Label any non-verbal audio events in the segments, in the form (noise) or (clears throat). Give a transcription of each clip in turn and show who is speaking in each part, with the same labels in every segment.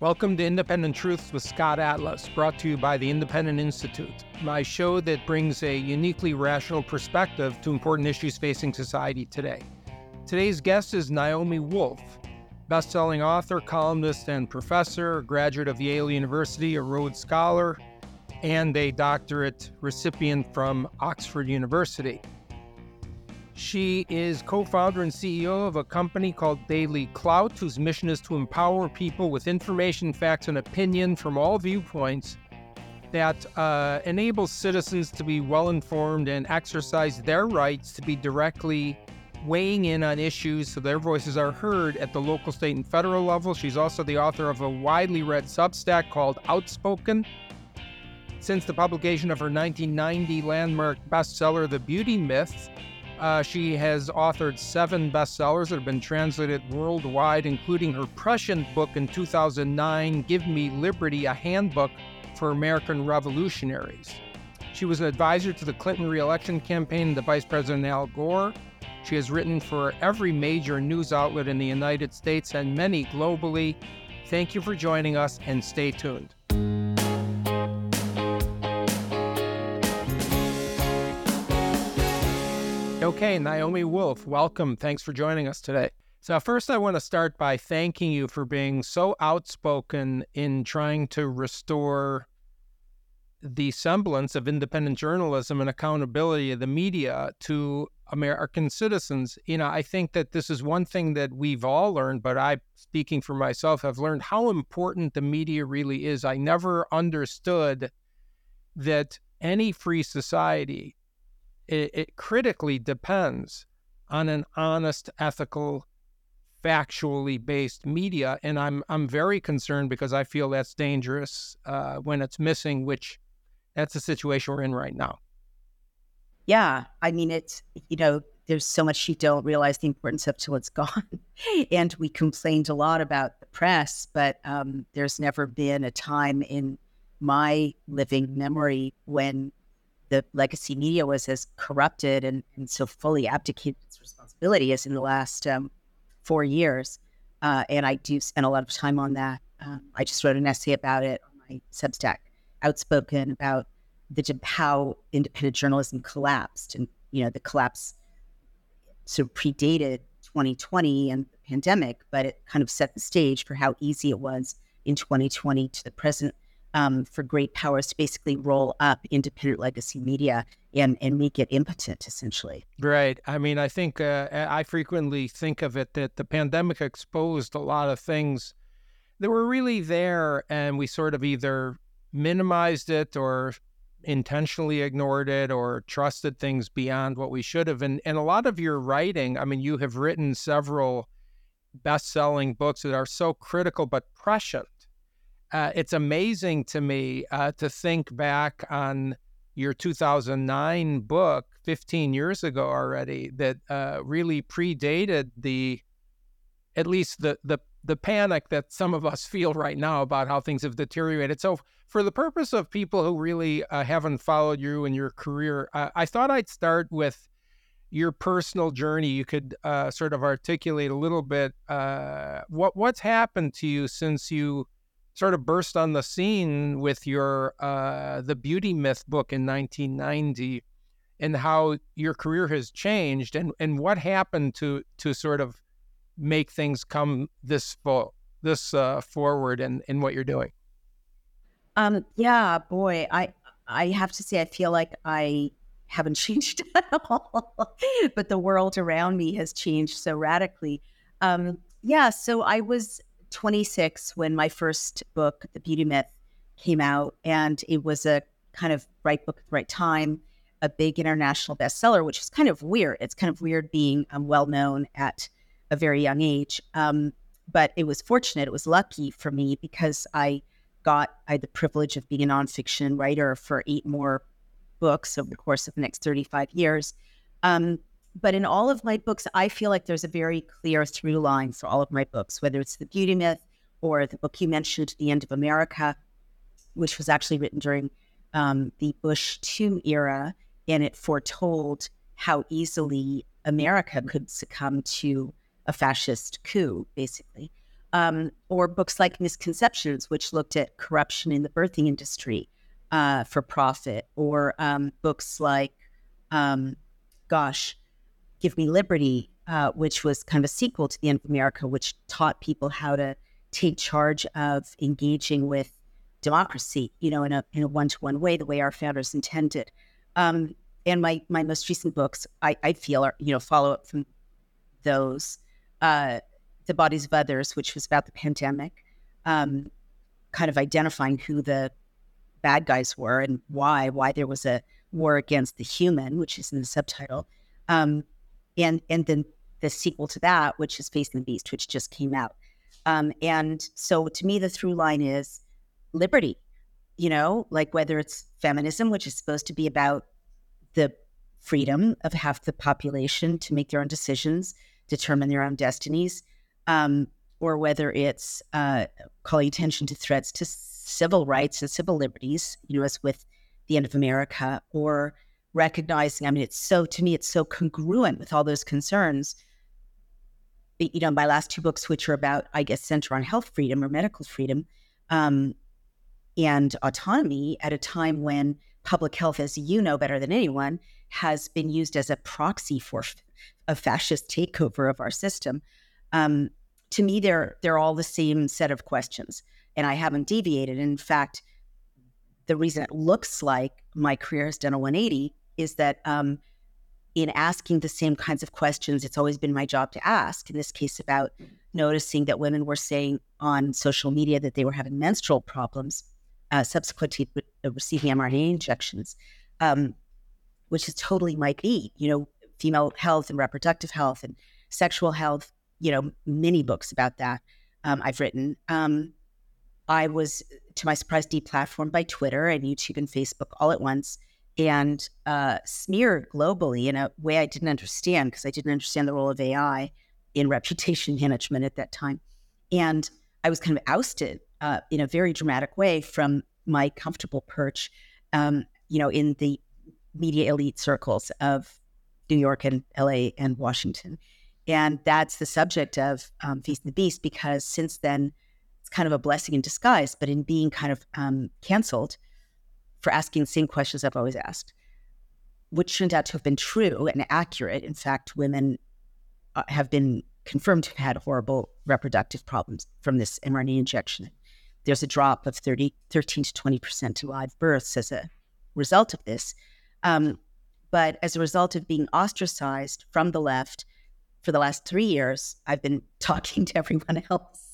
Speaker 1: Welcome to Independent Truths with Scott Atlas, brought to you by the Independent Institute, my show that brings a uniquely rational perspective to important issues facing society today. Today's guest is Naomi Wolf, best-selling author, columnist, and professor, graduate of Yale University, a Rhodes Scholar, and a doctorate recipient from Oxford University. She is co founder and CEO of a company called Daily Clout, whose mission is to empower people with information, facts, and opinion from all viewpoints that uh, enables citizens to be well informed and exercise their rights to be directly weighing in on issues so their voices are heard at the local, state, and federal level. She's also the author of a widely read Substack called Outspoken. Since the publication of her 1990 landmark bestseller, The Beauty Myth, uh, she has authored seven bestsellers that have been translated worldwide, including her prescient book in 2009, Give Me Liberty, a handbook for American revolutionaries. She was an advisor to the Clinton reelection campaign to Vice President Al Gore. She has written for every major news outlet in the United States and many globally. Thank you for joining us and stay tuned. Okay, Naomi Wolf, welcome. Thanks for joining us today. So, first, I want to start by thanking you for being so outspoken in trying to restore the semblance of independent journalism and accountability of the media to American citizens. You know, I think that this is one thing that we've all learned, but I, speaking for myself, have learned how important the media really is. I never understood that any free society it, it critically depends on an honest, ethical, factually based media, and I'm I'm very concerned because I feel that's dangerous uh, when it's missing, which that's the situation we're in right now.
Speaker 2: Yeah, I mean it's you know there's so much you don't realize the importance of till it's (laughs) gone, and we complained a lot about the press, but um, there's never been a time in my living memory when the legacy media was as corrupted and, and so fully abdicated its responsibility as in the last um, four years. Uh, and I do spend a lot of time on that. Um, I just wrote an essay about it on my Substack, outspoken about the how independent journalism collapsed, and you know the collapse sort of predated 2020 and the pandemic, but it kind of set the stage for how easy it was in 2020 to the present um, for great powers to basically roll up independent legacy media and, and make it impotent, essentially.
Speaker 1: Right. I mean, I think uh, I frequently think of it that the pandemic exposed a lot of things that were really there, and we sort of either minimized it or intentionally ignored it or trusted things beyond what we should have. And, and a lot of your writing, I mean, you have written several best selling books that are so critical but prescient uh, it's amazing to me uh, to think back on your 2009 book 15 years ago already that uh, really predated the at least the, the the panic that some of us feel right now about how things have deteriorated. So for the purpose of people who really uh, haven't followed you in your career uh, i thought i'd start with your personal journey. You could uh, sort of articulate a little bit what what's happened to you since you sort of burst on the scene with your uh, the beauty myth book in 1990 and how your career has changed and, and what happened to to sort of make things come this full, this uh, forward in, in what you're doing?
Speaker 2: Um yeah boy i i have to say i feel like i haven't (laughs) changed at all but the world around me has changed so radically. Um yeah so i was 26 when my first book, The Beauty Myth, came out. And it was a kind of right book at the right time, a big international bestseller, which is kind of weird. It's kind of weird being um, well known at a very young age. Um, but it was fortunate, it was lucky for me because I got I had the privilege of being a nonfiction writer for eight more books over the course of the next 35 years. Um, but in all of my books, I feel like there's a very clear through line for all of my books, whether it's The Beauty Myth or the book you mentioned, The End of America, which was actually written during um, the Bush 2 era, and it foretold how easily America could succumb to a fascist coup, basically. Um, or books like Misconceptions, which looked at corruption in the birthing industry uh, for profit, or um, books like, um, gosh, Give Me Liberty, uh, which was kind of a sequel to The End of America, which taught people how to take charge of engaging with democracy, you know, in a in a one to one way, the way our founders intended. Um, and my my most recent books, I, I feel are you know follow up from those. Uh, the Bodies of Others, which was about the pandemic, um, kind of identifying who the bad guys were and why, why there was a war against the human, which is in the subtitle. Um, and and then the sequel to that, which is Facing the Beast, which just came out. Um, and so to me, the through line is liberty, you know, like whether it's feminism, which is supposed to be about the freedom of half the population to make their own decisions, determine their own destinies, um, or whether it's uh, calling attention to threats to civil rights and civil liberties, you know, as with the end of America, or recognizing, I mean, it's so, to me, it's so congruent with all those concerns. You know, my last two books, which are about, I guess, center on health freedom or medical freedom um, and autonomy at a time when public health, as you know better than anyone, has been used as a proxy for a fascist takeover of our system. Um, to me, they're they're all the same set of questions, and I haven't deviated. In fact, the reason it looks like my career has done a 180 is that um, in asking the same kinds of questions, it's always been my job to ask. In this case, about noticing that women were saying on social media that they were having menstrual problems uh, subsequent to receiving mRNA injections, um, which is totally my beat. You know, female health and reproductive health and sexual health you know, many books about that um, I've written. Um, I was, to my surprise, deplatformed by Twitter and YouTube and Facebook all at once and uh, smeared globally in a way I didn't understand because I didn't understand the role of AI in reputation (laughs) management at that time. And I was kind of ousted uh, in a very dramatic way from my comfortable perch, um, you know, in the media elite circles of New York and LA and Washington. And that's the subject of um, Facing the Beast because since then, it's kind of a blessing in disguise, but in being kind of um, canceled for asking the same questions I've always asked, which turned out to have been true and accurate. In fact, women uh, have been confirmed to have had horrible reproductive problems from this mRNA injection. There's a drop of 30, 13 to 20% in live births as a result of this. Um, but as a result of being ostracized from the left, for the last three years, I've been (laughs) talking to everyone else,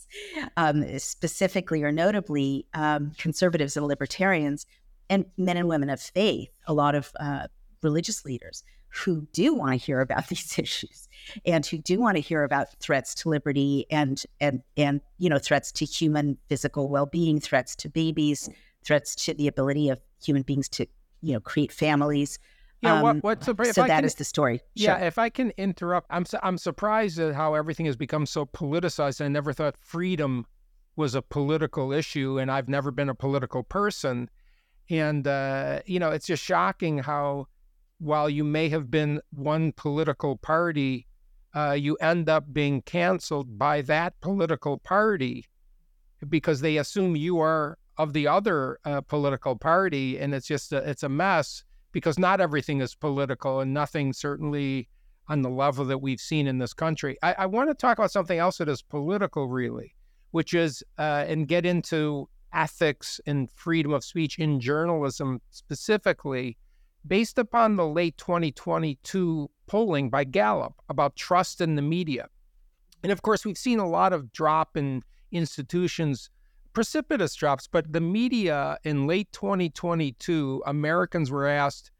Speaker 2: um, specifically or notably um, conservatives and libertarians, and men and women of faith, a lot of uh, religious leaders who do want to hear about (laughs) these issues and who do want to hear about threats to liberty and and and you know threats to human physical well-being threats to babies threats to the ability of human beings to you know create families
Speaker 1: yeah, um, what, what's
Speaker 2: so, so that can, is the story.
Speaker 1: Sure. Yeah, if I can interrupt, I'm su- I'm surprised at how everything has become so politicized. I never thought freedom was a political issue, and I've never been a political person. And uh, you know, it's just shocking how, while you may have been one political party, uh, you end up being canceled by that political party because they assume you are of the other uh, political party, and it's just a, it's a mess because not everything is political and nothing certainly on the level that we've seen in this country. I, I want to talk about something else that is political, really, which is uh, and get into ethics and freedom of speech in journalism specifically, based upon the late 2022 polling by Gallup about trust in the media. And of course, we've seen a lot of drop in institutions precipitous drops, but the media in late 2022, Americans were asked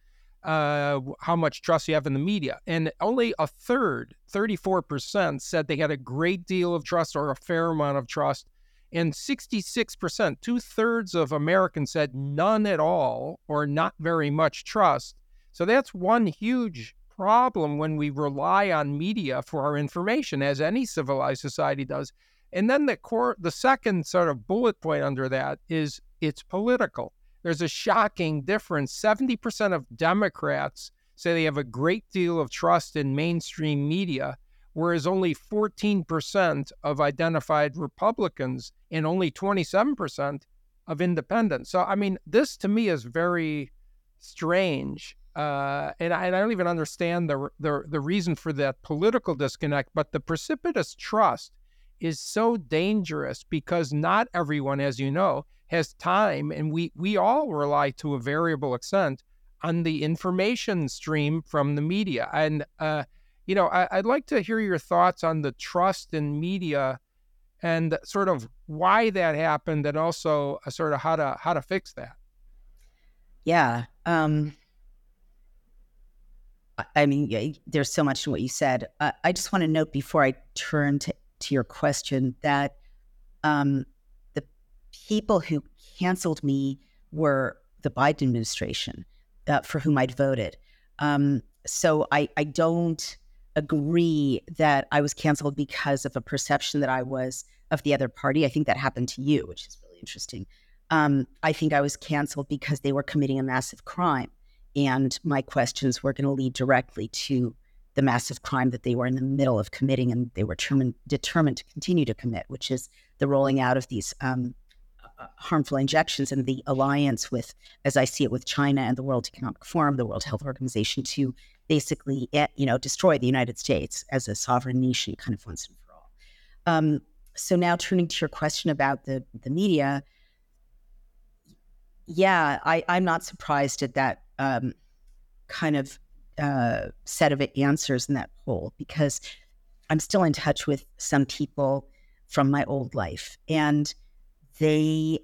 Speaker 1: uh, how much trust you have in the media. And only a third, 34%, said they had a great deal of trust or a fair amount of trust. And 66%, two thirds of Americans said none at all or not very much trust. So that's one huge problem when we rely on media for our information, as any civilized society does. And then the core, the second sort of bullet point under that is it's political. There's a shocking difference. 70% of Democrats say they have a great deal of trust in mainstream media, whereas only 14% of identified Republicans and only 27% of independents. So, I mean, this to me is very strange. Uh, and, I, and I don't even understand the, the, the reason for that political disconnect, but the precipitous trust is so dangerous because not everyone, as you know, has time, and we we all rely to a variable extent on the information stream from the media. And uh, you know, I, would like to hear your thoughts on the trust in media and sort of why that happened, and also uh, sort of how to how to fix that.
Speaker 2: Yeah. Um, I mean, there's so much in what you said. Uh, I just want to note before I turn to, to your question that um, the people who canceled me were the Biden administration uh, for whom I'd voted. Um, so I, I don't agree that I was canceled because of a perception that I was of the other party. I think that happened to you, which is really interesting. Um, I think I was canceled because they were committing a massive crime. And my questions were going to lead directly to the massive crime that they were in the middle of committing and they were determined, determined to continue to commit, which is the rolling out of these um, uh, harmful injections and the alliance with, as I see it, with China and the World Economic Forum, the World Health Organization, to basically, eh, you know, destroy the United States as a sovereign nation, kind of once and for all. Um, so now, turning to your question about the the media, yeah, I, I'm not surprised at that um, kind of uh, set of answers in that poll because I'm still in touch with some people from my old life, and they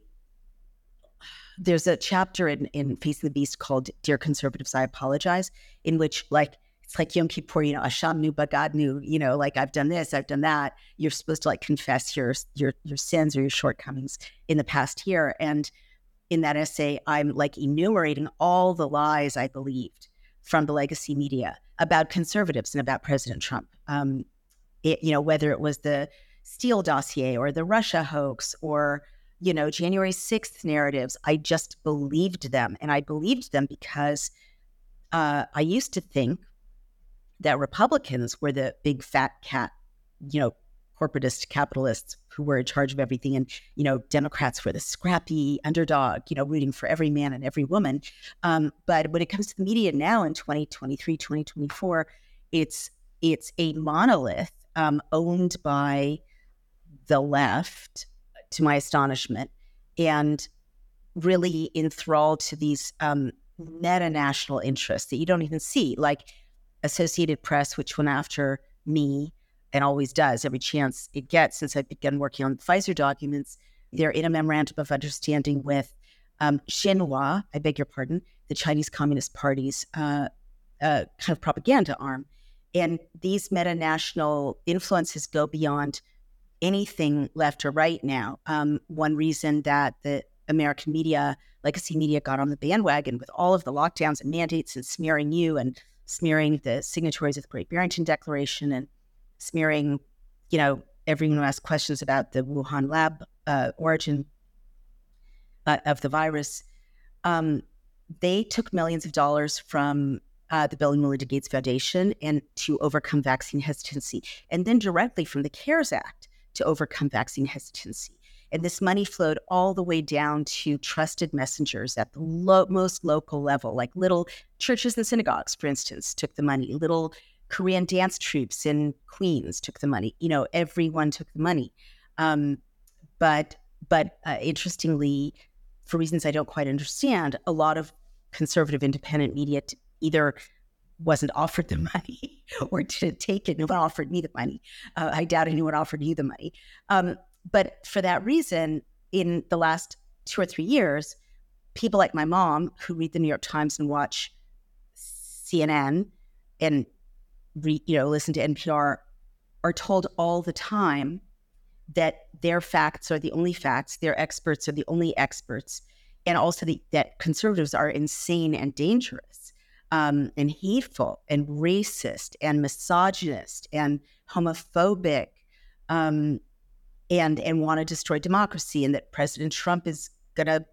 Speaker 2: there's a chapter in, in Facing the Beast called Dear Conservatives, I Apologize, in which like it's like Yom Kippur, you know, Asham nu bagad you know, like I've done this, I've done that. You're supposed to like confess your your your sins or your shortcomings in the past year. And in that essay, I'm like enumerating all the lies I believed from the legacy media about conservatives and about President Trump. Um, it, you know, whether it was the Steele dossier or the Russia hoax or you know, January 6th narratives, I just believed them. And I believed them because uh, I used to think that Republicans were the big fat cat, you know, corporatist capitalists who were in charge of everything. And, you know, Democrats were the scrappy underdog, you know, rooting for every man and every woman. Um, but when it comes to the media now in 2023, 2024, it's it's a monolith um, owned by the left to my astonishment, and really enthralled to these um, meta national interests that you don't even see, like Associated Press, which went after me and always does every chance it gets since I began working on the Pfizer documents. They're in a memorandum of understanding with um, Xinhua, I beg your pardon, the Chinese Communist Party's uh, uh, kind of propaganda arm. And these meta national influences go beyond anything left or right now. Um, one reason that the American media, legacy media, got on the bandwagon with all of the lockdowns and mandates and smearing you and smearing the signatories of the Great Barrington Declaration and smearing, you know, everyone who asked questions about the Wuhan lab uh, origin uh, of the virus. Um, they took millions of dollars from uh, the Bill and Melinda Gates Foundation and to overcome vaccine hesitancy, and then directly from the CARES Act to overcome vaccine hesitancy. And this money flowed all the way down to trusted messengers at the lo- most local level, like little churches and synagogues, for instance, took the money. Little Korean dance troupes in Queens took the money. You know, everyone took the money. Um, but but uh, interestingly, for reasons I don't quite understand, a lot of conservative independent media t- either wasn't offered the (laughs) money or didn't take it. No one offered me the money. Uh, I doubt anyone offered you the money. Um, but for that reason, in the last two or three years, people like my mom who read the New York Times and watch CNN and re, you know listen to NPR are told all the time that their facts are the only facts, their experts are the only experts, and also the, that conservatives are insane and dangerous um, and hateful and racist and misogynist and homophobic um, and and want to destroy democracy and that President Trump is gonna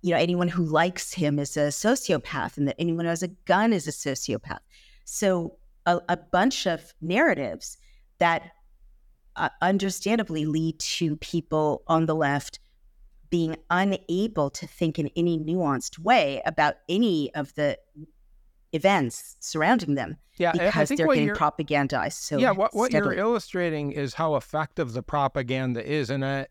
Speaker 2: you know anyone who likes him is a sociopath and that anyone who has a gun is a sociopath. So a, a bunch of narratives that uh, understandably lead to people on the left being unable to think in any nuanced way about any of the events surrounding them
Speaker 1: yeah,
Speaker 2: because they're getting propagandized. So
Speaker 1: yeah, what, what you're illustrating is how effective the propaganda is, and uh,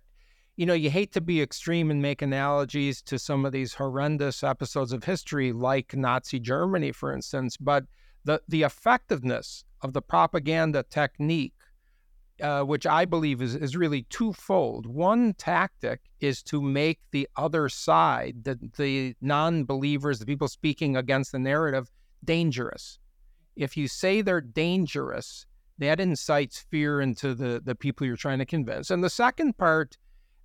Speaker 1: you know you hate to be extreme and make analogies to some of these horrendous episodes of history, like Nazi Germany, for instance, but the the effectiveness of the propaganda technique uh, which I believe is, is really twofold. One tactic is to make the other side, the, the non believers, the people speaking against the narrative, dangerous. If you say they're dangerous, that incites fear into the, the people you're trying to convince. And the second part,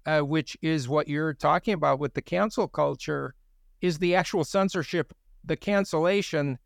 Speaker 1: uh, which is what you're talking about with the cancel culture, is the actual censorship, the cancellation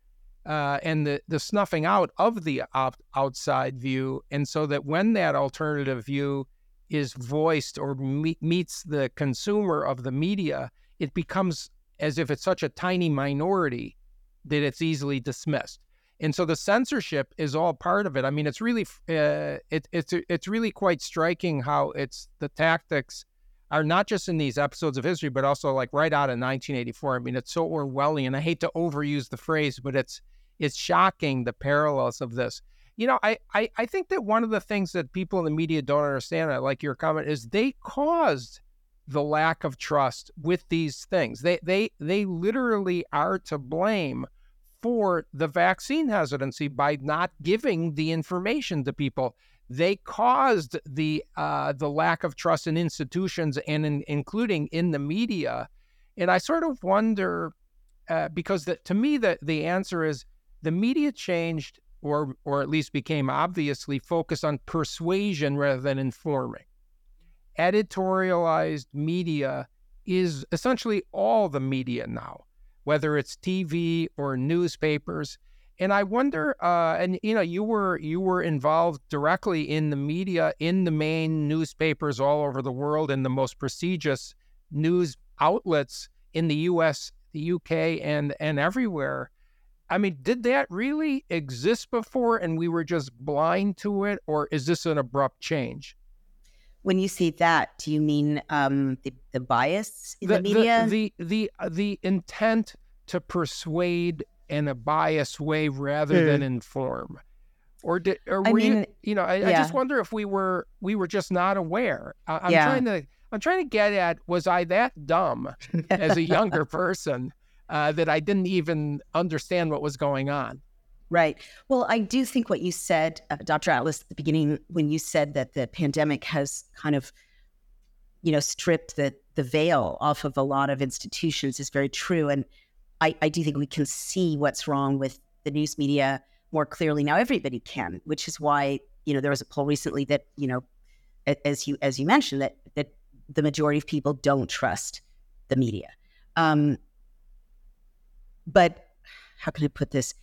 Speaker 1: uh, and the, the snuffing out of the out, outside view. And so that when that alternative view is voiced or me- meets the consumer of the media, it becomes as if it's such a tiny minority that it's easily dismissed. And so the censorship is all part of it. I mean, it's really uh, it, it's it's really quite striking how it's the tactics are not just in these episodes of history, but also like right out of 1984. I mean, it's so Orwellian. I hate to overuse the phrase, but it's it's shocking the parallels of this. You know, I, I, I think that one of the things that people in the media don't understand, like your comment, is they caused the lack of trust with these things. They they they literally are to blame for the vaccine hesitancy by not giving the information to people. They caused the uh, the lack of trust in institutions and in, including in the media. And I sort of wonder uh, because the, to me the the answer is the media changed or or at least became obviously focused on persuasion rather than informing. Editorialized media is essentially all the media now, whether it's TV or newspapers. And I wonder, uh, and you know, you were you were involved directly in the media, in the main newspapers all over the world, in the most prestigious news outlets in the U.S., the UK, and and everywhere. I mean, did that really exist before and we were just blind to it, or is this an abrupt change?
Speaker 2: When you say that, do you mean um, the, the bias in the, the media?
Speaker 1: The, the, the, uh, the intent to persuade in a biased way rather mm. than inform. Or did, or were I mean, you, you know, I, yeah. I, just wonder if we were, we were just not aware. I, I'm yeah. trying to, I'm trying to get at, was I that dumb (laughs) as a younger person uh, that I didn't even understand what was going on.
Speaker 2: Right. Well, I do think what you said, uh, Dr. Atlas, at the beginning, when you said that the pandemic has kind of, you know, stripped the the veil off of a lot of institutions is very true. And I, I do think we can see what's wrong with the news media more clearly now. Everybody can, which is why you know there was a poll recently that you know, as you as you mentioned that that the majority of people don't trust the media. Um, but how can I put this?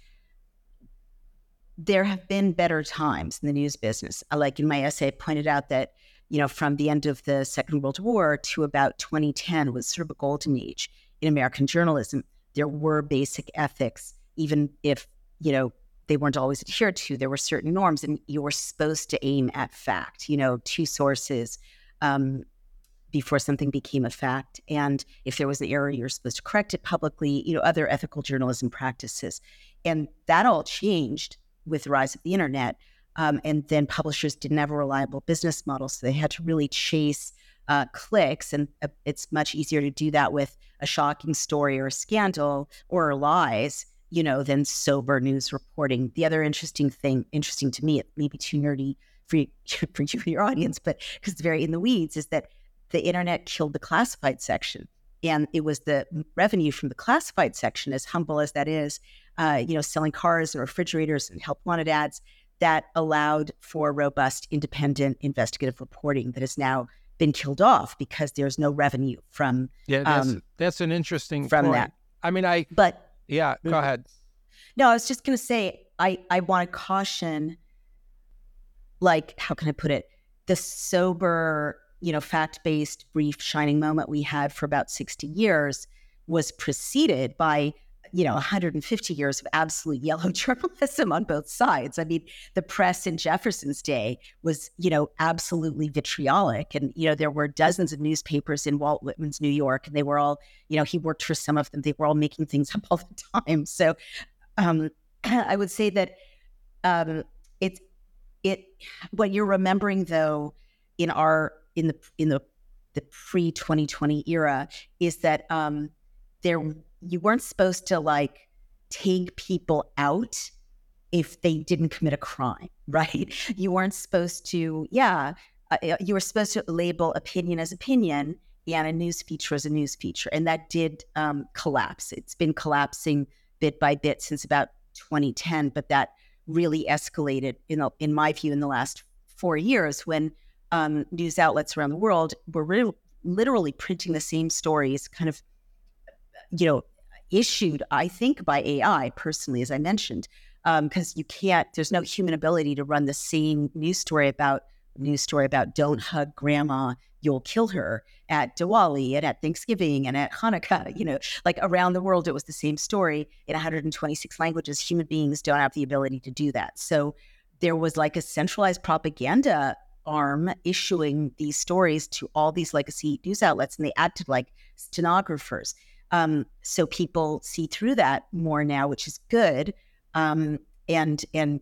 Speaker 2: There have been better times in the news business. Like in my essay, I pointed out that, you know, from the end of the Second World War to about 2010 was sort of a golden age in American journalism. There were basic ethics, even if, you know, they weren't always adhered to. There were certain norms, and you were supposed to aim at fact, you know, two sources, um, before something became a fact. And if there was an error, you're supposed to correct it publicly, you know, other ethical journalism practices. And that all changed with the rise of the internet. Um, and then publishers didn't have a reliable business model. So they had to really chase uh, clicks. And uh, it's much easier to do that with a shocking story or a scandal or lies, you know, than sober news reporting. The other interesting thing, interesting to me, it may be too nerdy for you, (laughs) for you, your audience, but because it's very in the weeds, is that the internet killed the classified section. And it was the revenue from the classified section, as humble as that is, uh, you know, selling cars and refrigerators and help wanted ads that allowed for robust, independent investigative reporting that has now been killed off because there's no revenue from.
Speaker 1: Yeah, that's, um, that's an interesting from point. that. I mean, I.
Speaker 2: But
Speaker 1: yeah, go mm-hmm. ahead.
Speaker 2: No, I was just going to say, I I want to caution. Like, how can I put it? The sober you know, fact-based brief shining moment we had for about 60 years was preceded by you know 150 years of absolute (laughs) yellow journalism on both sides. I mean the press in jefferson's day was you know absolutely vitriolic. And you know there were dozens of newspapers in walt whitman's new york and they were all you know he worked for some of them. They were all making things up (laughs) all the time. So um, (clears throat) i would say that um, it's it what you're remembering though in our in the in the the pre 2020 era is that um, there you weren't supposed to like take people out if they didn't commit a crime, (laughs) right? You weren't supposed to, yeah, uh, uh, you were supposed to label opinion as opinion and a news feature as a news feature. And that did um, collapse. It's been collapsing bit by bit since about 2010, but that really escalated, you know, in my view, in the last four years when um, news outlets around the world were literally printing the same stories, kind of, you know, issued, I think, by AI personally, as I mentioned, because um, you can't. There's no human ability to run the same news story about news story about don't hug grandma, you'll kill her at Diwali and at Thanksgiving and at Hanukkah. (laughs) You know, like around the world, it was the same story in 126 languages. Human beings don't have the ability to do that. So there was like a centralized propaganda arm issuing these stories to all these legacy news outlets, and they acted like stenographers. Um, so people see through that more now, which is good. Um, and and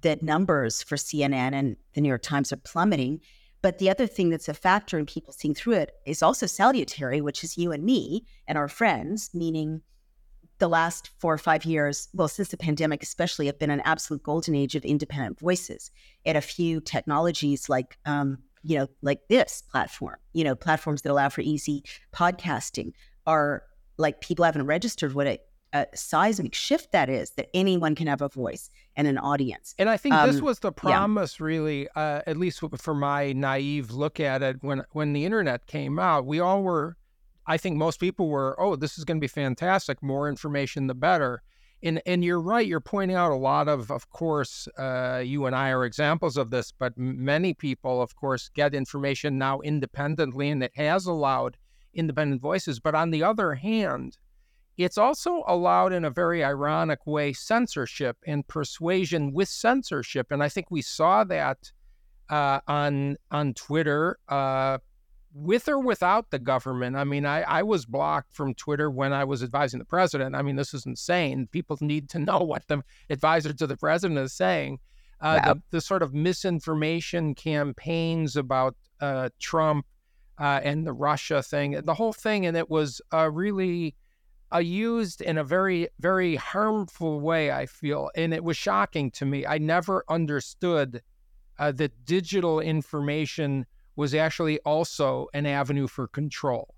Speaker 2: the numbers for CNN and the New York Times are plummeting. But the other thing that's a factor in people seeing through it is also salutary, which is you and me and our friends, meaning the last four or five years, well, since the pandemic especially, have been an absolute golden age of independent voices. And a few technologies like, um, you know, like this platform, you know, platforms that allow for easy podcasting are like people haven't registered what a, a seismic shift that is, that anyone can have a voice and an audience.
Speaker 1: And I think um, this was the promise, yeah. really, uh, at least for my naive look at it when when the internet came out. We all were I think most people were, oh, this is going to be fantastic. More information, the better. And and you're right. You're pointing out a lot of, of course, uh, you and I are examples of this. But many people, of course, get information now independently, and it has allowed independent voices. But on the other hand, it's also allowed in a very ironic way censorship and persuasion with censorship. And I think we saw that uh, on on Twitter. Uh, with or without the government. I mean, I, I was blocked from Twitter when I was advising the president. I mean, this is insane. People need to (laughs) know what the advisor to the president is saying. Uh, wow. the, the, sort of misinformation campaigns about uh, Trump uh, and the Russia thing, the whole thing, and it was uh, really uh, used in a very, very harmful way, I feel. And it was shocking to me. I never understood uh, that digital information was actually also an avenue for control.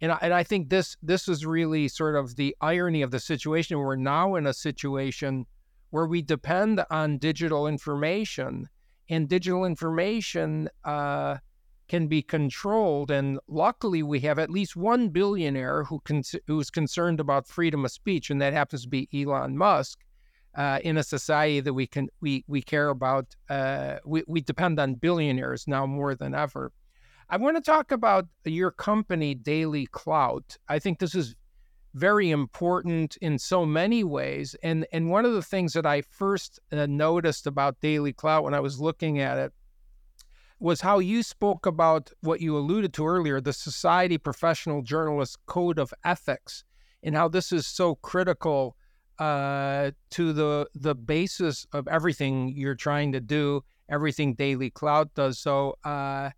Speaker 1: And I, and I think this this is really sort of the irony of the situation. We're now in a situation where we depend on digital information, and digital information uh, can be controlled. And luckily, we have at least one billionaire who con- who's concerned about freedom of speech, and that happens to be Elon Musk uh, in a society that we can we we care about. Uh, we we depend on billionaires now more than ever. I want to talk about your company, Daily Clout. I think this is very important in so many ways. And and one of the things that I first uh, noticed about Daily Clout when I was looking at it was how you spoke about what you alluded to earlier, the Society Professional Journalist Code of Ethics, and how this is so critical uh, to the the basis of everything you're trying to do, everything Daily Clout does. So, uh,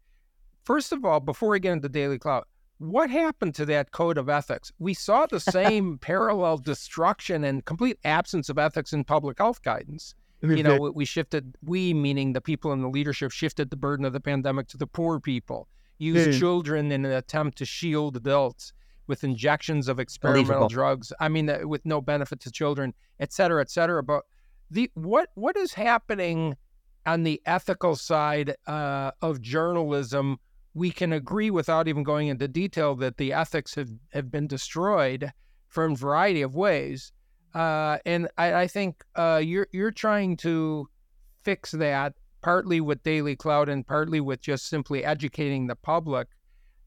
Speaker 1: first of all, before we get into Daily Clout, what happened to that code of ethics? We saw the same parallel destruction and complete absence of ethics in public health guidance. You know, we shifted, we meaning the people in the leadership, shifted the burden of the pandemic to the poor people, used children in an attempt to shield adults with injections of experimental drugs. I mean, uh, with no benefit to children, et cetera, et cetera. But the what what is happening on the ethical side uh, of journalism? We can agree without even going into detail that the ethics have, have been destroyed from a variety of ways. Uh, and I, I think uh, you're you're trying to fix that partly with Daily Clout and partly with just simply educating the public.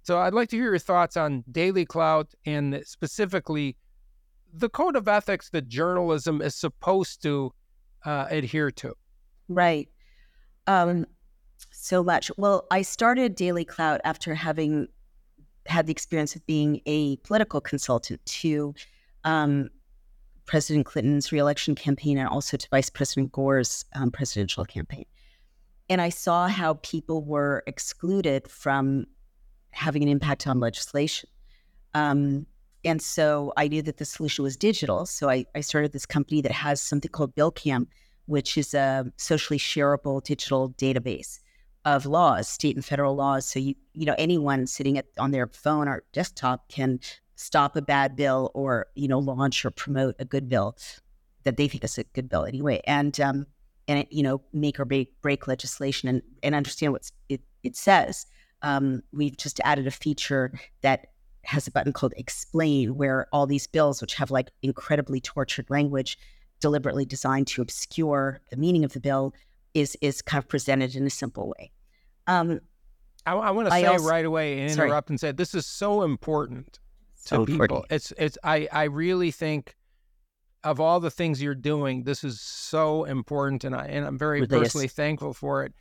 Speaker 1: So I'd like to hear your thoughts on Daily Clout and specifically the code of ethics that journalism is supposed to uh, adhere to.
Speaker 2: Right. Um, so much. Well, I started Daily Clout after having had the experience of being a political consultant to um, President Clinton's reelection campaign and also to Vice President Gore's um, presidential campaign. And I saw how people were excluded from having an impact on legislation. Um, and so I knew that the solution was digital. So I, I started this company that has something called BillCam, which is a socially shareable digital database of laws, state and federal laws. So you you know anyone sitting at, on their phone or desktop can stop a bad bill or you know launch or promote a good bill that they think is a good bill anyway, and um, and it, you know make or break, break legislation and, and understand what it it says. Um, we've just added a feature that has a button called explain where all these bills which have like incredibly tortured language deliberately designed to obscure the meaning of the bill is is kind of presented in a simple way
Speaker 1: um, I, I want to say also, right away and interrupt sorry. and say this is so important so to people. It's it's I I really think of all the things you're doing, this is so important, and I and I'm very personally thankful for it.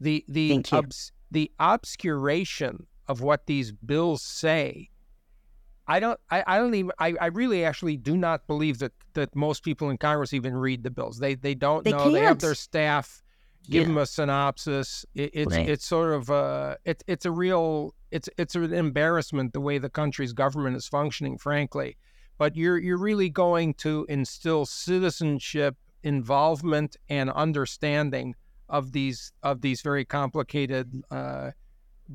Speaker 1: The the obs, the obscuration of what these bills say. I don't. I, I don't even. I, I really actually do not believe that that most people in Congress even read the bills. They they don't
Speaker 2: they
Speaker 1: know.
Speaker 2: Can't.
Speaker 1: They have their staff give yeah. them a synopsis. It, it's right. it's sort of a it's it's a real it's it's an embarrassment the way the country's government is functioning, frankly. But you're you're really going to instill citizenship involvement and understanding of these of these very complicated uh,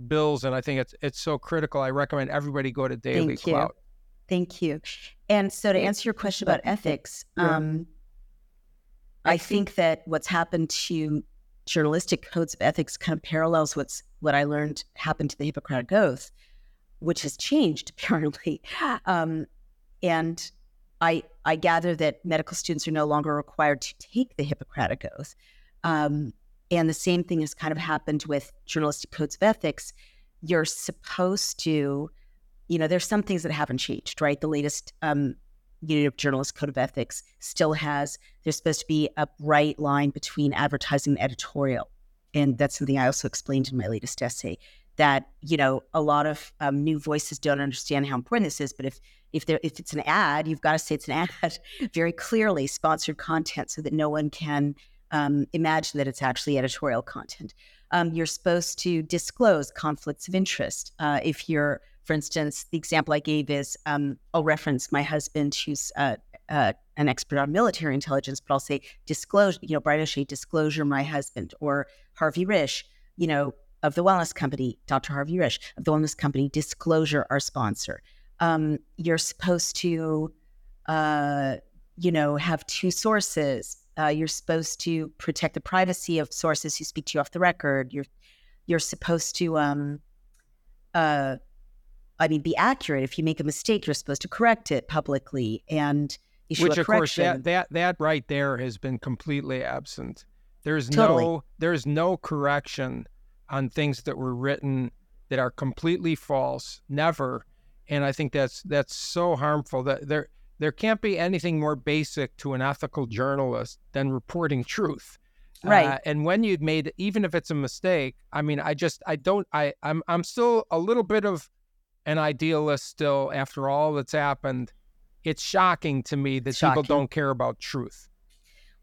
Speaker 1: bills, and I think it's it's so critical. I recommend everybody go to Daily
Speaker 2: Thank
Speaker 1: Clout.
Speaker 2: You. Thank you. And so to answer your question about ethics, um, I think that what's happened to journalistic codes of ethics kind of parallels what's what I learned happened to the Hippocratic Oath, which has changed (laughs) apparently. Um, and I I gather that medical students are no longer required to take the Hippocratic Oath. Um, and the same thing has kind of happened with journalistic codes of ethics. You're supposed to, you know, there's some things that haven't changed, right? The latest um, Unit of Journalist Code of Ethics still has, there's supposed to be a bright line between advertising and editorial. And that's something I also explained in my latest essay that, you know, a lot of um, new voices don't understand how important this is. But if if there if it's an ad, you've got to say it's an ad (laughs) very clearly, sponsored content, so that no one can um, imagine that it's actually editorial content. Um, you're supposed to disclose conflicts of interest. Uh, if you're for instance, the example I gave is um, I'll reference my husband, who's uh, uh, an expert on military intelligence, but I'll say disclosure, you know, Brian O'Shea, disclosure, my husband, or Harvey Risch, you know, of the wellness company, Dr. Harvey Risch of the wellness company, disclosure, our sponsor. Um, you're supposed to, uh, you know, have two sources. Uh, you're supposed to protect the privacy of sources who speak to you off the record. You're you're supposed to um, uh, I mean, be accurate. If you make a mistake, you're supposed to correct it publicly and issue
Speaker 1: Which,
Speaker 2: a
Speaker 1: correction. Which, of course, that, that that right there has been completely absent. There's
Speaker 2: totally.
Speaker 1: no there's no correction on things that were written that are completely false. Never. And I think that's that's so harmful that there there can't be anything more basic to an ethical journalist than reporting truth.
Speaker 2: Right.
Speaker 1: Uh, and when you've made, even if it's a mistake, I mean, I just, I don't, I, I'm, I'm still a little bit of an idealist still after all that's happened. It's shocking to me that shocking. people don't care about truth.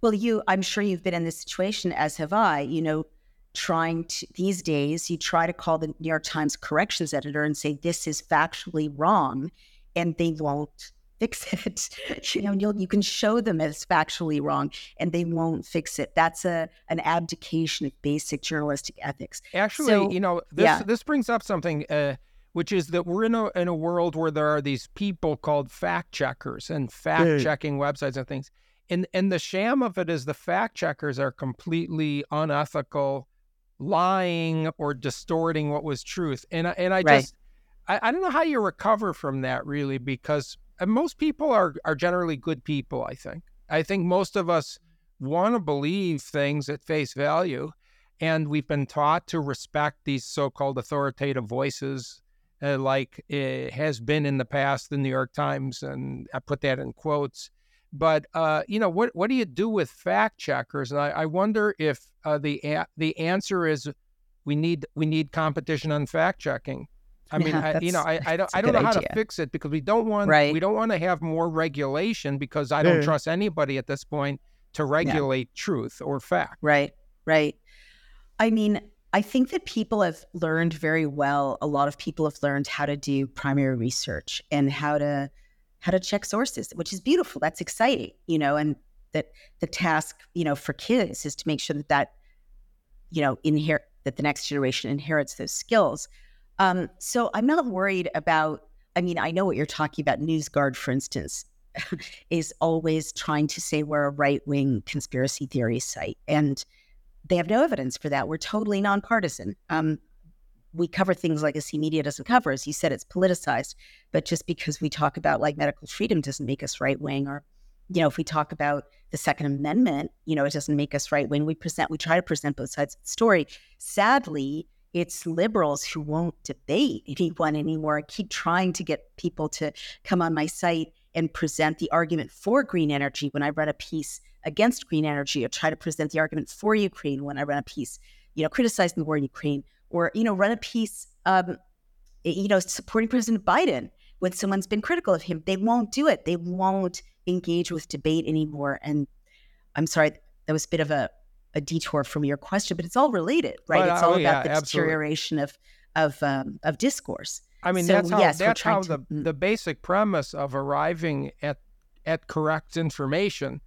Speaker 2: Well, you, I'm sure you've been in this situation, as have I. You know, trying to these days, you try to call the New York Times corrections editor and say this is factually wrong, and they won't fix (laughs) it. you know, you'll, you can show them it's factually wrong, and they won't fix it. That's a an abdication of basic journalistic ethics.
Speaker 1: Actually, so, you know, this yeah. this brings up something. Uh, which is that we're in a in a world where there are these people called fact checkers and fact checking websites and things. And and the sham of it is the fact checkers are completely unethical, lying or distorting what was truth. And I, and I right. just I, I don't know how you recover from that really because uh, most people are are generally good people. I think I think most of us want to believe things at face value, and we've been taught to respect these so-called authoritative voices uh, like it has been in the past, the New York Times, and I put that in quotes. But uh, you know, what what do you do with fact checkers? And I, I wonder if uh, the a- the answer is we need we need competition on fact checking. I mean,
Speaker 2: Yeah,
Speaker 1: I, you know, I, I don't
Speaker 2: that's a
Speaker 1: I don't know
Speaker 2: good
Speaker 1: how
Speaker 2: idea.
Speaker 1: to fix it because we don't want
Speaker 2: Right.
Speaker 1: we don't want to have more regulation because I don't
Speaker 2: Mm.
Speaker 1: trust anybody at this point to regulate truth or fact.
Speaker 2: Right, right. I mean, I think that people have learned very well. A lot of people have learned how to do primary research and how to how to check sources, which is beautiful. That's exciting, you know. And that the task, you know, for kids is to make sure that that you know inherit that the next generation inherits those skills. Um, so I'm not worried about. I mean, I know what you're talking about. NewsGuard, for instance, (laughs) is always trying to say we're a right wing conspiracy theory site. And they have no evidence for that. We're totally nonpartisan. Um, we cover things like AC media doesn't cover. As you said, it's politicized. But just because we talk about like medical freedom doesn't make us right wing. Or, you know, if we talk about the Second Amendment, you know, it doesn't make us right wing. We present, we try to present both sides of the story. Sadly, it's liberals who won't debate anyone anymore. I keep trying to get people to come on my site and present the argument for green energy when I run a piece against green energy, or try to present the argument for Ukraine when I run a piece, you know, criticizing the war in Ukraine, or you know, run a piece, um, you know, supporting President Biden when someone's been critical of him. They won't do it. They won't engage with debate anymore. And I'm sorry, that was a bit of a, a detour from your question, but it's all related, right?
Speaker 1: But,
Speaker 2: it's all
Speaker 1: oh, yeah,
Speaker 2: about the
Speaker 1: absolutely.
Speaker 2: deterioration of of um, of discourse.
Speaker 1: I mean,
Speaker 2: So,
Speaker 1: that's how
Speaker 2: yes,
Speaker 1: that's how
Speaker 2: trying
Speaker 1: the
Speaker 2: mm.
Speaker 1: the basic premise of arriving at at correct information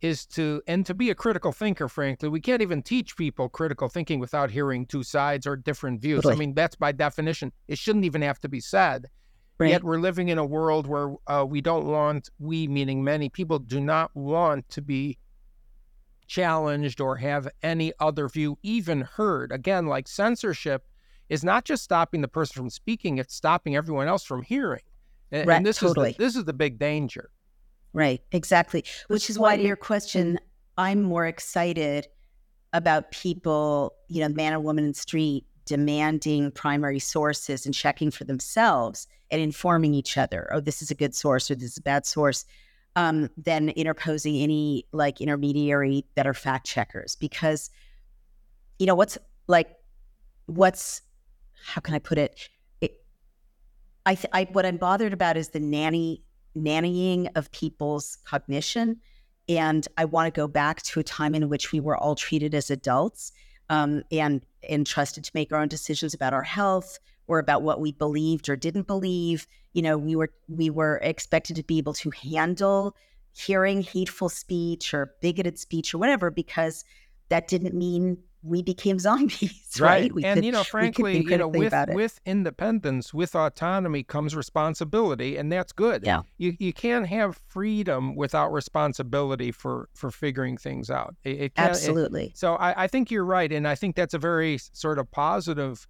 Speaker 1: is to and to be a critical thinker. Frankly, we can't even teach people critical thinking without hearing two sides or different views. I mean, that's by definition. It shouldn't even have to be said.
Speaker 2: Right.
Speaker 1: Yet we're living in a world where uh, we don't want we, meaning many people, do not want to be challenged or have any other view even heard. Again, like censorship is not just stopping the person from speaking; it's stopping everyone else from hearing. And,
Speaker 2: Right,
Speaker 1: and this
Speaker 2: totally.
Speaker 1: is the, this is the big danger.
Speaker 2: Right, exactly. Which is why, to your question. I'm more excited about people, you know, man and woman in the street demanding primary sources and checking for themselves and informing each other. Oh, this is a good source or this is a bad source. Um, than interposing any like intermediary that are fact checkers because, you know, what's like, what's how can I put it? it I, th- I what I'm bothered about is the nanny nannying of people's cognition. And I want to go back to a time in which we were all treated as adults um, and and trusted to make our own decisions about our health or about what we believed or didn't believe. You know, we were we were expected to be able to handle hearing hateful speech or bigoted speech or whatever because that didn't mean we became (laughs) zombies, right? We
Speaker 1: and
Speaker 2: could-
Speaker 1: you know, frankly, you know, with with independence, with autonomy comes responsibility, and that's good.
Speaker 2: Yeah.
Speaker 1: You you can't have freedom without responsibility for for figuring things out. It, it can't, it-
Speaker 2: Absolutely.
Speaker 1: so I, I think you're right, and I think that's a very sort of positive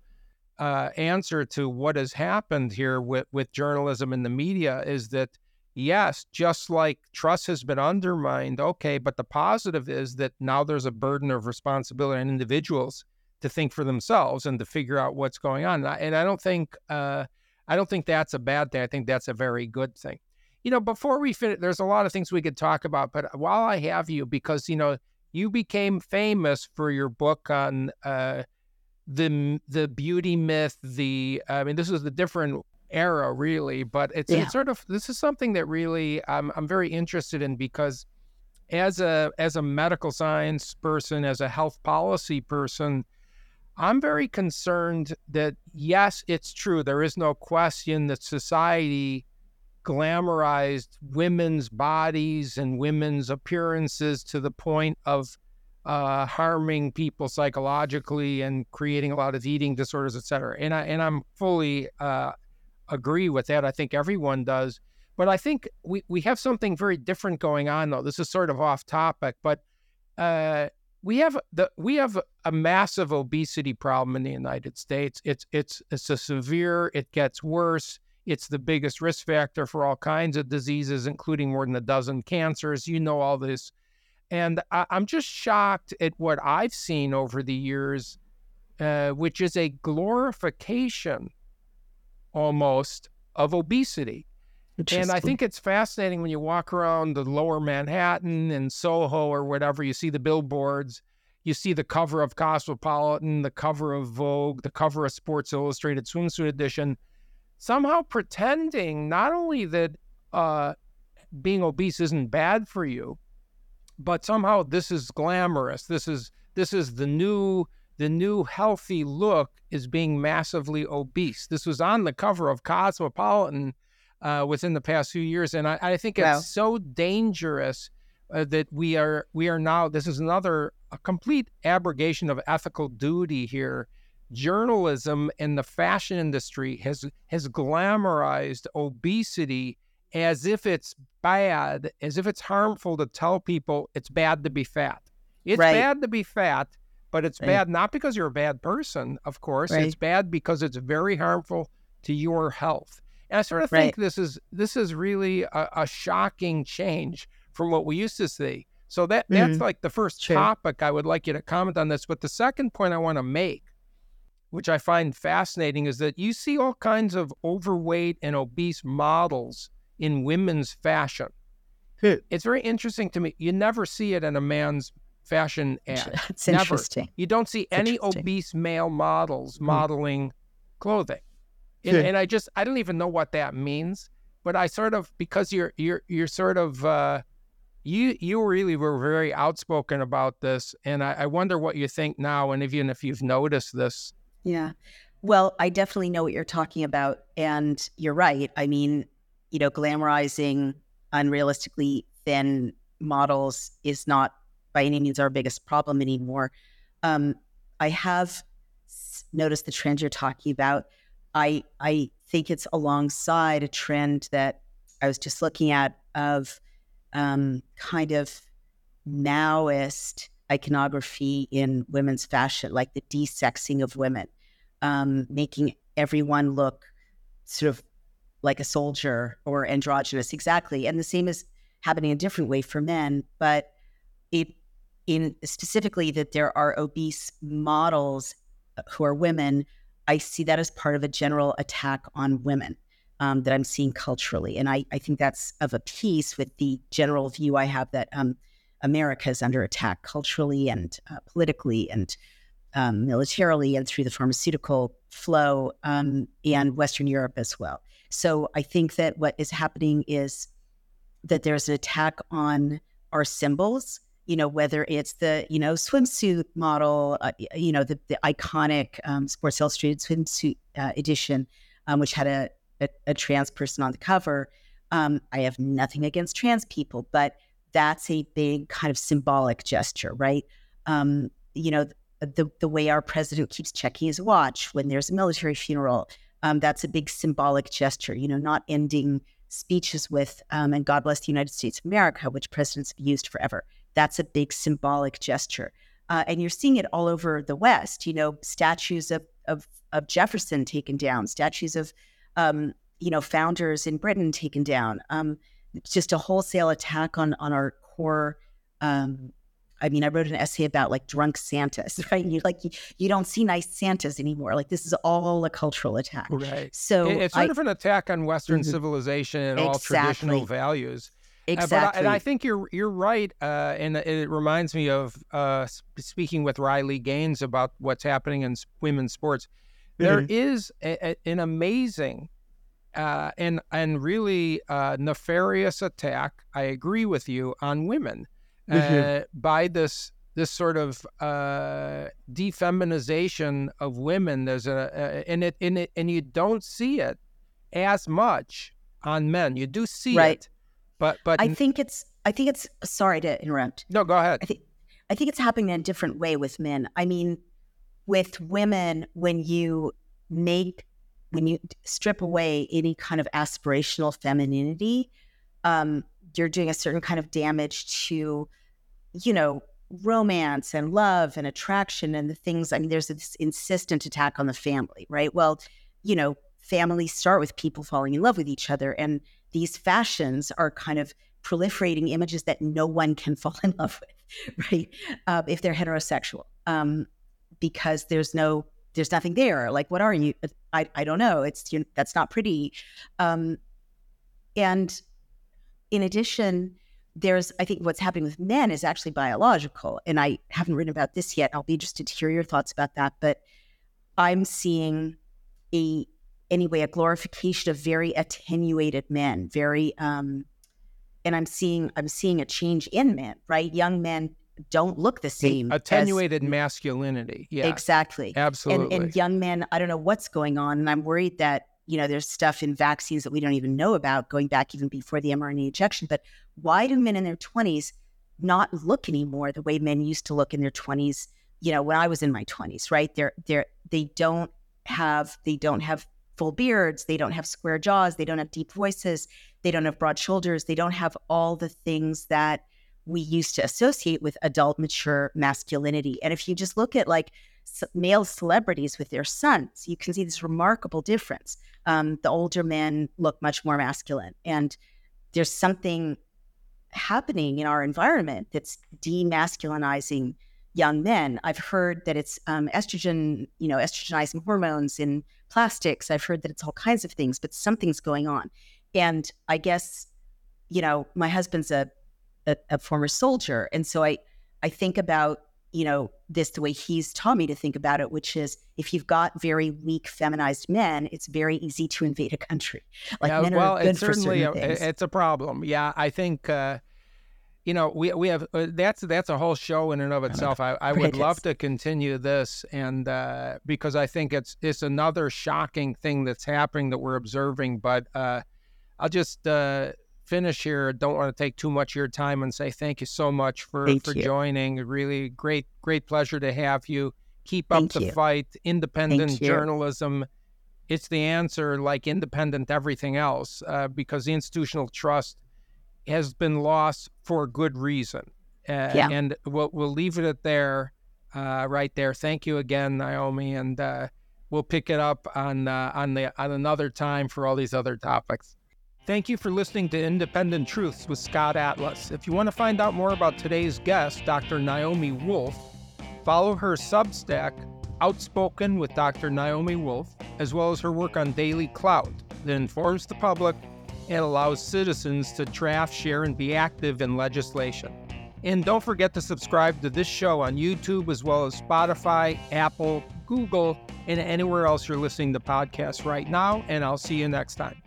Speaker 1: uh, answer to what has happened here with with journalism and the media is that yes, just like trust has been undermined, okay, but the positive is that now there's a burden of responsibility on individuals to think for themselves and to figure out what's going on. And I, and I don't think uh, I don't think that's a bad thing. I think that's a very good thing. You know, before we finish, there's a lot of things we could talk about, but while I have you, because you know you became famous for your book on uh, the the beauty myth. The I mean, this is a different era, really, but it's,
Speaker 2: Yeah.
Speaker 1: it's sort of this is something that really I'm I'm very interested in because as a as a medical science person, as a health policy person, I'm very concerned that yes, it's true. There is no question that society glamorized women's bodies and women's appearances to the point of uh, harming people psychologically and creating a lot of eating disorders, et cetera. And I and I'm fully uh, agree with that. I think everyone does. But I think we, we have something very different going on though. This is sort of off topic, but uh, we have the we have a massive obesity problem in the United States. It's it's it's a severe. It gets worse. It's the biggest risk factor for all kinds of diseases, including more than a dozen cancers. You know all this, and I, I'm just shocked at what I've seen over the years, uh, which is a glorification almost of obesity. And I think it's fascinating when you walk around the lower Manhattan and Soho or whatever, you see the billboards, you see the cover of Cosmopolitan, the cover of Vogue, the cover of Sports Illustrated Swimsuit Edition, somehow pretending not only that uh, being obese isn't bad for you, but somehow this is glamorous. This is this is the new the new healthy look is being massively obese. This was on the cover of Cosmopolitan uh, within the past few years, and I, I think it's wow. so dangerous uh, that we are we are now. This is another a complete abrogation of ethical duty here. Journalism and the fashion industry has has glamorized obesity as if it's bad, as if it's harmful to tell people it's bad to be fat. It's right. bad to be fat, but it's right. bad not because you're a bad person, of course. Right. It's bad because it's very harmful to your health. And I sort of think this is this is really a, a, shocking change from what we used to see. So that mm-hmm. that's like the first True. topic I would like you to comment on this. But the second point I want to make, which I find fascinating, is that you see all kinds of overweight and obese models in women's fashion. It's very interesting to me. You never see it in a man's fashion (laughs) ad.
Speaker 2: That's never. interesting.
Speaker 1: You don't see it's any obese male models mm modeling clothing. And, and, I just I don't even know what that means. But I sort of because you're you're you're sort of uh, you you really were very outspoken about this, and I, I wonder what you think now, and even if you've noticed this.
Speaker 2: Yeah. Well, I definitely know what you're talking about. And you're right. I mean, you know, glamorizing unrealistically thin models is not by any means our biggest problem anymore. Um, I have noticed the trend you're talking about. I I think it's alongside a trend that I was just looking at of um, kind of Maoist iconography in women's fashion, like the desexing of women, um, making everyone look sort of like a soldier or androgynous exactly. And the same is happening a different way for men but it in specifically that there are obese models uh, who are women i see that as part of a general attack on women um, that i'm seeing culturally. And I, I think that's of a piece with the general view i have that um, america is under attack culturally and uh, politically and um, militarily and through the pharmaceutical flow um, and western europe as well so I think that what is happening is that there's an attack on our symbols, you know, whether it's the, you know, swimsuit model, uh, you know, the, the iconic um, Sports Illustrated swimsuit uh, edition, um, which had a, a, a, trans person on the cover. Um, I have nothing against trans people, but that's a big kind of symbolic gesture, right? Um, you know, the, the way our president keeps checking his watch when there's a military funeral, um, that's a big symbolic gesture, you know, not ending speeches with, um, and God bless the United States of America, which presidents have used forever. That's a big symbolic gesture. Uh, and you're seeing it all over the West, you know, statues of, of, of Jefferson taken down, statues of, um, you know, founders in Britain taken down. Um, just a wholesale attack on, on our core um, I mean, I wrote an essay about like drunk Santas, (laughs) right? You like you, you don't see nice Santas anymore. Like this is all a cultural attack.
Speaker 1: Right.
Speaker 2: So
Speaker 1: it's sort I, of an attack on Western mm-hmm. civilization and exactly. all traditional values.
Speaker 2: Exactly. Uh,
Speaker 1: I, and I think you're you're right. Uh, and it reminds me of uh, speaking with Riley Gaines about what's happening in women's sports. Mm-hmm. There is a, a, an amazing uh, and and really uh, nefarious attack. I agree with you on women. Uh, by this this sort of uh, defeminization of women. There's a, a and it in it and you don't see it as much on men. You do see right. it, but but
Speaker 2: I think it's I think it's sorry to interrupt.
Speaker 1: No, go ahead.
Speaker 2: I think I think it's happening in a different way with men. I mean, with women, when you make when you strip away any kind of aspirational femininity, um, you're doing a certain kind of damage to, you know, romance and love and attraction and the things. I mean, there's this insistent attack on the family, right? Well, you know, families start with people falling in love with each other, and these fashions are kind of proliferating images that no one can (laughs) fall in love with, right? Uh, if they're heterosexual, um, because there's no there's nothing there. Like, what are you? I, I don't know. It's you know, that's not pretty. Um, and in addition, there's I think what's happening with men is actually biological, and I haven't written about this yet. I'll be interested to hear your thoughts about that. But I'm seeing a anyway a glorification of very attenuated men, very um, and I'm seeing I'm seeing a change in men. Right, young men don't look the same.
Speaker 1: Attenuated as, masculinity. Yeah,
Speaker 2: exactly.
Speaker 1: Absolutely.
Speaker 2: And, and young men, I don't know what's going on, and I'm worried that you know, there's stuff in vaccines that we don't even know about going back even before the mRNA injection. But why do men in their 20s not look anymore the way men used to look in their 20s? You know, when I was in my 20s, right? They're they're they don't have they don't have full beards, they don't have square jaws, they don't have deep voices, they don't have broad shoulders, they don't have all the things that we used to associate with adult mature masculinity. And if you just look at like male celebrities with their sons, you can see this remarkable difference. Um, the older men look much more masculine, and there's something happening in our environment that's demasculinizing young men. I've heard that it's um, estrogen, you know, estrogenizing hormones in plastics. I've heard that it's all kinds of things, but something's going on. And I guess, you know, my husband's a, a, a former soldier, and so I I think about you know, this the way he's taught me to think about it, which is if you've got very weak feminized men, it's very easy to invade a country.
Speaker 1: Like yeah, men well, are good it's for certainly a, things. it's a problem. Yeah, I think. Uh, you know, we we have uh, that's that's a whole show in and of itself. I, I (laughs) would love to continue this, and uh, because I think it's it's another shocking thing that's happening that we're observing. But uh, I'll just uh, finish here, don't want to take too much of your time and say thank you so much for, for joining. Really great, great pleasure to have you. Keep up thank the you. fight. Independent journalism. It's the answer, like independent everything else, uh, because the institutional trust has been lost for good reason. Uh, yeah. And we'll, we'll leave it at there, uh, right there. Thank you again, Naomi. And uh, we'll pick it up on, uh, on, the, on another time for all these other topics. Thank you for listening to Independent Truths with Scott Atlas. If you want to find out more about today's guest, Dr. Naomi Wolf, follow her Substack, Outspoken with Dr. Naomi Wolf, as well as her work on Daily Clout that informs the public and allows citizens to draft, share, and be active in legislation. And don't forget to subscribe to this show on YouTube as well as Spotify, Apple, Google, and anywhere else you're listening to podcasts right now. And I'll see you next time.